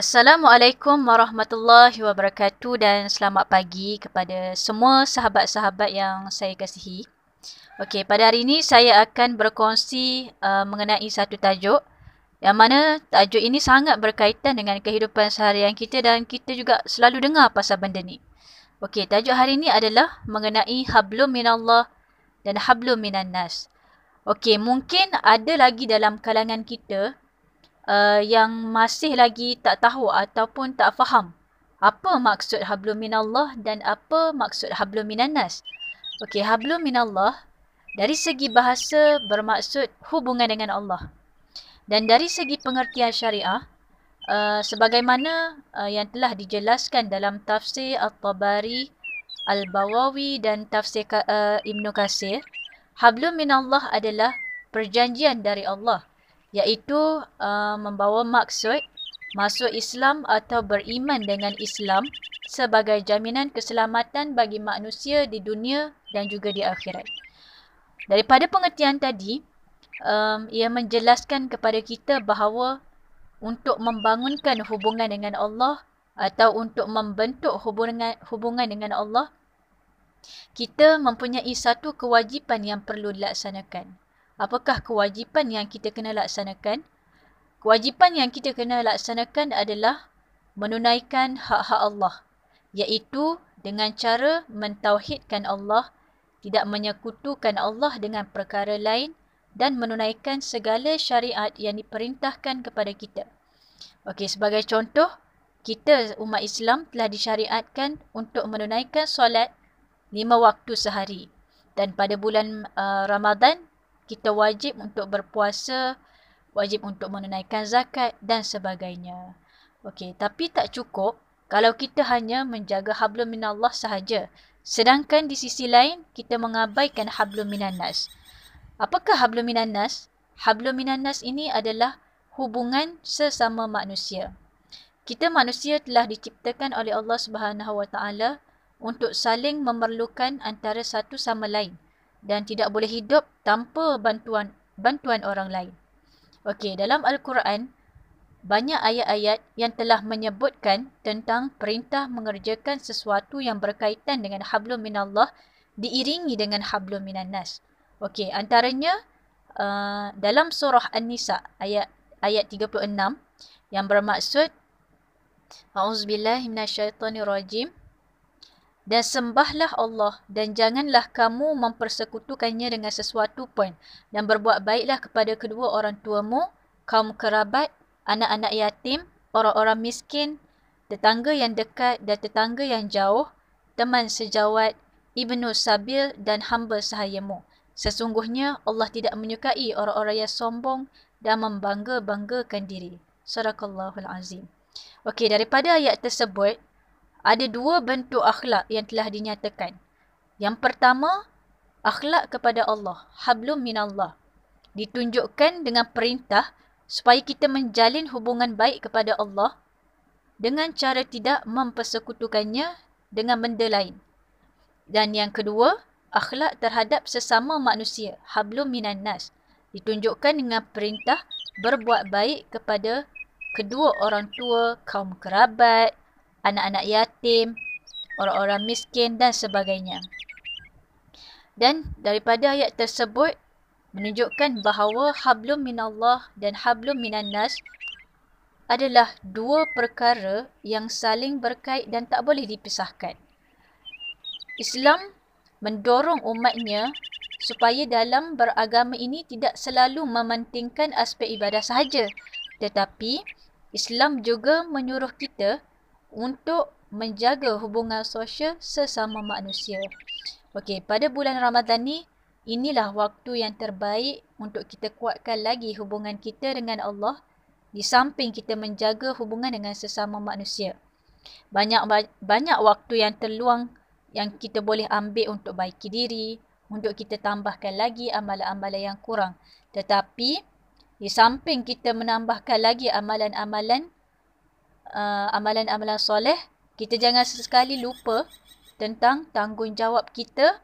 Assalamualaikum warahmatullahi wabarakatuh dan selamat pagi kepada semua sahabat-sahabat yang saya kasihi. Okey, pada hari ini saya akan berkongsi uh, mengenai satu tajuk yang mana tajuk ini sangat berkaitan dengan kehidupan seharian kita dan kita juga selalu dengar pasal benda ni. Okey, tajuk hari ini adalah mengenai hablum minallah dan hablum minannas. Okey, mungkin ada lagi dalam kalangan kita uh, yang masih lagi tak tahu ataupun tak faham apa maksud hablum minallah dan apa maksud hablum minannas. Okey, hablum minallah dari segi bahasa bermaksud hubungan dengan Allah. Dan dari segi pengertian syariah, uh, sebagaimana uh, yang telah dijelaskan dalam tafsir At-Tabari, Al-Bawawi dan tafsir uh, Ibn Qasir, hablum minallah adalah perjanjian dari Allah iaitu uh, membawa maksud masuk Islam atau beriman dengan Islam sebagai jaminan keselamatan bagi manusia di dunia dan juga di akhirat. Daripada pengertian tadi, um, ia menjelaskan kepada kita bahawa untuk membangunkan hubungan dengan Allah atau untuk membentuk hubungan hubungan dengan Allah, kita mempunyai satu kewajipan yang perlu dilaksanakan apakah kewajipan yang kita kena laksanakan? Kewajipan yang kita kena laksanakan adalah menunaikan hak-hak Allah, iaitu dengan cara mentauhidkan Allah, tidak menyekutukan Allah dengan perkara lain dan menunaikan segala syariat yang diperintahkan kepada kita. Okey, sebagai contoh, kita umat Islam telah disyariatkan untuk menunaikan solat lima waktu sehari. Dan pada bulan uh, Ramadan, kita wajib untuk berpuasa, wajib untuk menunaikan zakat dan sebagainya. Okey, tapi tak cukup kalau kita hanya menjaga hablum minallah sahaja. Sedangkan di sisi lain, kita mengabaikan hablum minannas. Apakah hablum minannas? Hablum minannas ini adalah hubungan sesama manusia. Kita manusia telah diciptakan oleh Allah Subhanahu Wa Taala untuk saling memerlukan antara satu sama lain dan tidak boleh hidup tanpa bantuan bantuan orang lain. Okey, dalam Al-Quran banyak ayat-ayat yang telah menyebutkan tentang perintah mengerjakan sesuatu yang berkaitan dengan hablum minallah diiringi dengan hablum minannas. Okey, antaranya uh, dalam surah An-Nisa ayat ayat 36 yang bermaksud A'udzubillahi minasyaitonirrajim dan sembahlah Allah dan janganlah kamu mempersekutukannya dengan sesuatu pun dan berbuat baiklah kepada kedua orang tuamu, kaum kerabat, anak-anak yatim, orang-orang miskin, tetangga yang dekat dan tetangga yang jauh, teman sejawat, ibnu sabil dan hamba sahayamu. Sesungguhnya Allah tidak menyukai orang-orang yang sombong dan membangga-banggakan diri. Sadaqallahul azim. Okey, daripada ayat tersebut, ada dua bentuk akhlak yang telah dinyatakan. Yang pertama, akhlak kepada Allah, hablum minallah. Ditunjukkan dengan perintah supaya kita menjalin hubungan baik kepada Allah dengan cara tidak mempersekutukannya dengan benda lain. Dan yang kedua, akhlak terhadap sesama manusia, hablum minannas. Ditunjukkan dengan perintah berbuat baik kepada kedua orang tua, kaum kerabat, anak-anak yatim, orang-orang miskin dan sebagainya. Dan daripada ayat tersebut menunjukkan bahawa hablum minallah dan hablum minannas adalah dua perkara yang saling berkait dan tak boleh dipisahkan. Islam mendorong umatnya supaya dalam beragama ini tidak selalu mementingkan aspek ibadah sahaja tetapi Islam juga menyuruh kita untuk menjaga hubungan sosial sesama manusia. Okey, pada bulan Ramadan ni inilah waktu yang terbaik untuk kita kuatkan lagi hubungan kita dengan Allah di samping kita menjaga hubungan dengan sesama manusia. Banyak banyak waktu yang terluang yang kita boleh ambil untuk baiki diri, untuk kita tambahkan lagi amalan-amalan yang kurang. Tetapi di samping kita menambahkan lagi amalan-amalan uh, amalan-amalan soleh, kita jangan sesekali lupa tentang tanggungjawab kita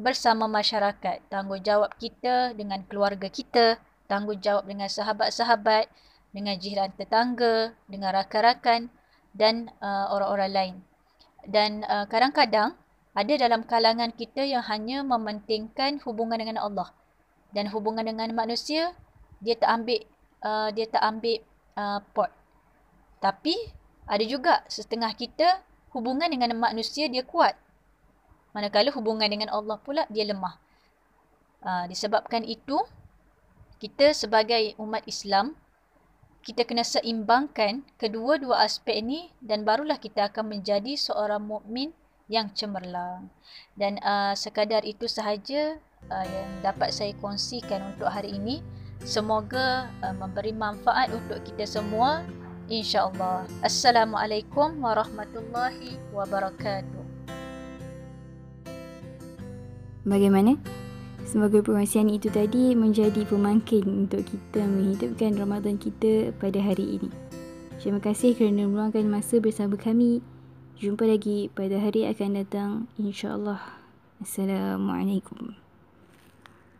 bersama masyarakat. Tanggungjawab kita dengan keluarga kita, tanggungjawab dengan sahabat-sahabat, dengan jiran tetangga, dengan rakan-rakan dan uh, orang-orang lain. Dan uh, kadang-kadang ada dalam kalangan kita yang hanya mementingkan hubungan dengan Allah dan hubungan dengan manusia dia tak ambil uh, dia tak ambil uh, pot. Tapi ada juga setengah kita hubungan dengan manusia dia kuat. Manakala hubungan dengan Allah pula dia lemah. Uh, disebabkan itu kita sebagai umat Islam kita kena seimbangkan kedua-dua aspek ini dan barulah kita akan menjadi seorang mukmin yang cemerlang. Dan uh, sekadar itu sahaja uh, yang dapat saya kongsikan untuk hari ini. Semoga uh, memberi manfaat untuk kita semua. InsyaAllah. Assalamualaikum warahmatullahi wabarakatuh. Bagaimana? Semoga perkongsian itu tadi menjadi pemangkin untuk kita menghidupkan Ramadan kita pada hari ini. Terima kasih kerana meluangkan masa bersama kami. Jumpa lagi pada hari akan datang insya-Allah. Assalamualaikum.